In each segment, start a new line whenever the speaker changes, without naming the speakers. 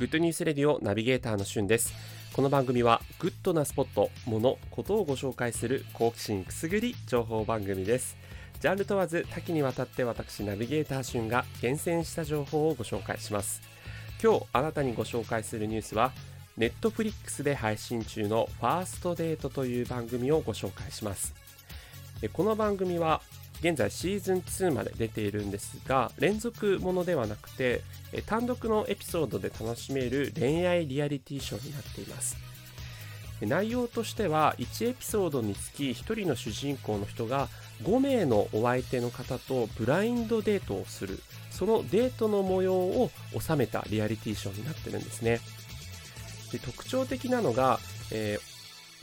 グッドニュースレディオナビゲーターのしゅんです。この番組はグッドなスポット、物、ことをご紹介する好奇心くすぐり情報番組です。ジャンル問わず多岐にわたって私ナビゲーターしゅんが厳選した情報をご紹介します。今日あなたにご紹介するニュースは Netflix で配信中のファーストデートという番組をご紹介します。この番組は現在シーズン2まで出ているんですが連続ものではなくて単独のエピソードで楽しめる恋愛リアリティショーになっています。内容としては1エピソードにつき1人の主人公の人が5名のお相手の方とブラインドデートをする。そのデートの模様を収めたリアリティショーになってるんですね。で特徴的なのが、え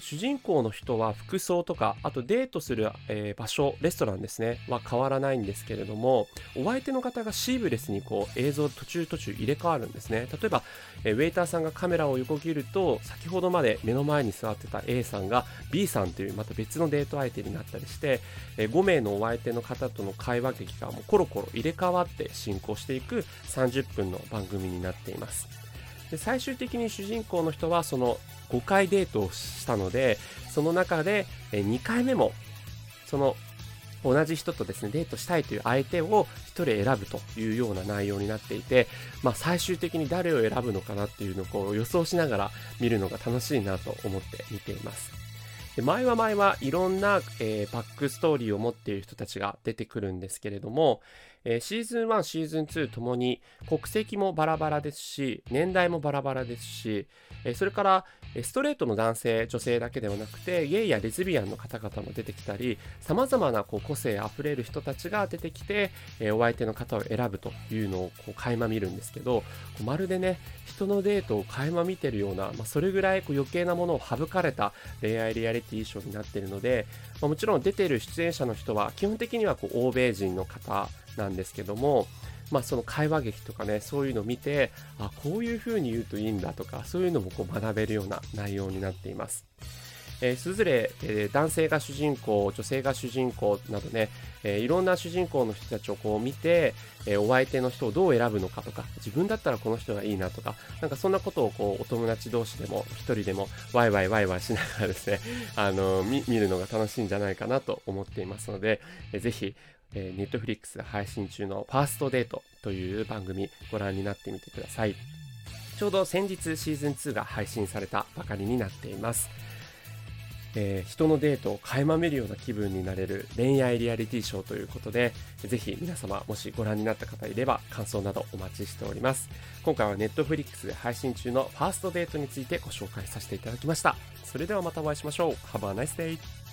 主人公の人は服装とか、あとデートする、えー、場所、レストランですね、は変わらないんですけれども、お相手の方がシーブレスにこう映像途中途中入れ替わるんですね。例えば、えー、ウェイターさんがカメラを横切ると、先ほどまで目の前に座ってた A さんが B さんというまた別のデート相手になったりして、えー、5名のお相手の方との会話劇がもうコロコロ入れ替わって進行していく30分の番組になっています。で最終的に主人公の人はその5回デートをしたのでその中で2回目もその同じ人とですねデートしたいという相手を1人選ぶというような内容になっていて、まあ、最終的に誰を選ぶのかなっていうのをこう予想しながら見るのが楽しいなと思って見ています。で前は前はいろんな、えー、バックストーリーを持っている人たちが出てくるんですけれども、えー、シーズン1、シーズン2ともに国籍もバラバラですし、年代もバラバラですし、えー、それからストレートの男性、女性だけではなくて、ゲイやレズビアンの方々も出てきたり、様々なこう個性あふれる人たちが出てきて、え、お相手の方を選ぶというのをこう垣間見るんですけど、まるでね、人のデートを垣間見てるような、まあ、それぐらいこう余計なものを省かれた恋愛リアリティショーになっているので、まあ、もちろん出てる出演者の人は基本的にはこう欧米人の方なんですけども、まあ、その会話劇とかねそういうのを見てあこういうふうに言うといいんだとかそういうのもこう学べるような内容になっています。えー、それぞれ、えー、男性が主人公、女性が主人公などね、えー、いろんな主人公の人たちをこう見て、えお相手の人をどう選ぶのかとか、自分だったらこの人がいいなとか、なんかそんなことをこうお友達同士でも一人でもワイワイワイワイしながらですね、あの見るのが楽しいんじゃないかなと思っていますので、えー、ぜひ、えー、ネットフリックス配信中のファーストデートという番組ご覧になってみてください。ちょうど先日シーズン2が配信されたばかりになっています。えー、人のデートを垣間見るような気分になれる恋愛リアリティショーということで、ぜひ皆様もしご覧になった方いれば感想などお待ちしております。今回はネットフリックスで配信中のファーストデートについてご紹介させていただきました。それではまたお会いしましょう。Have a nice day!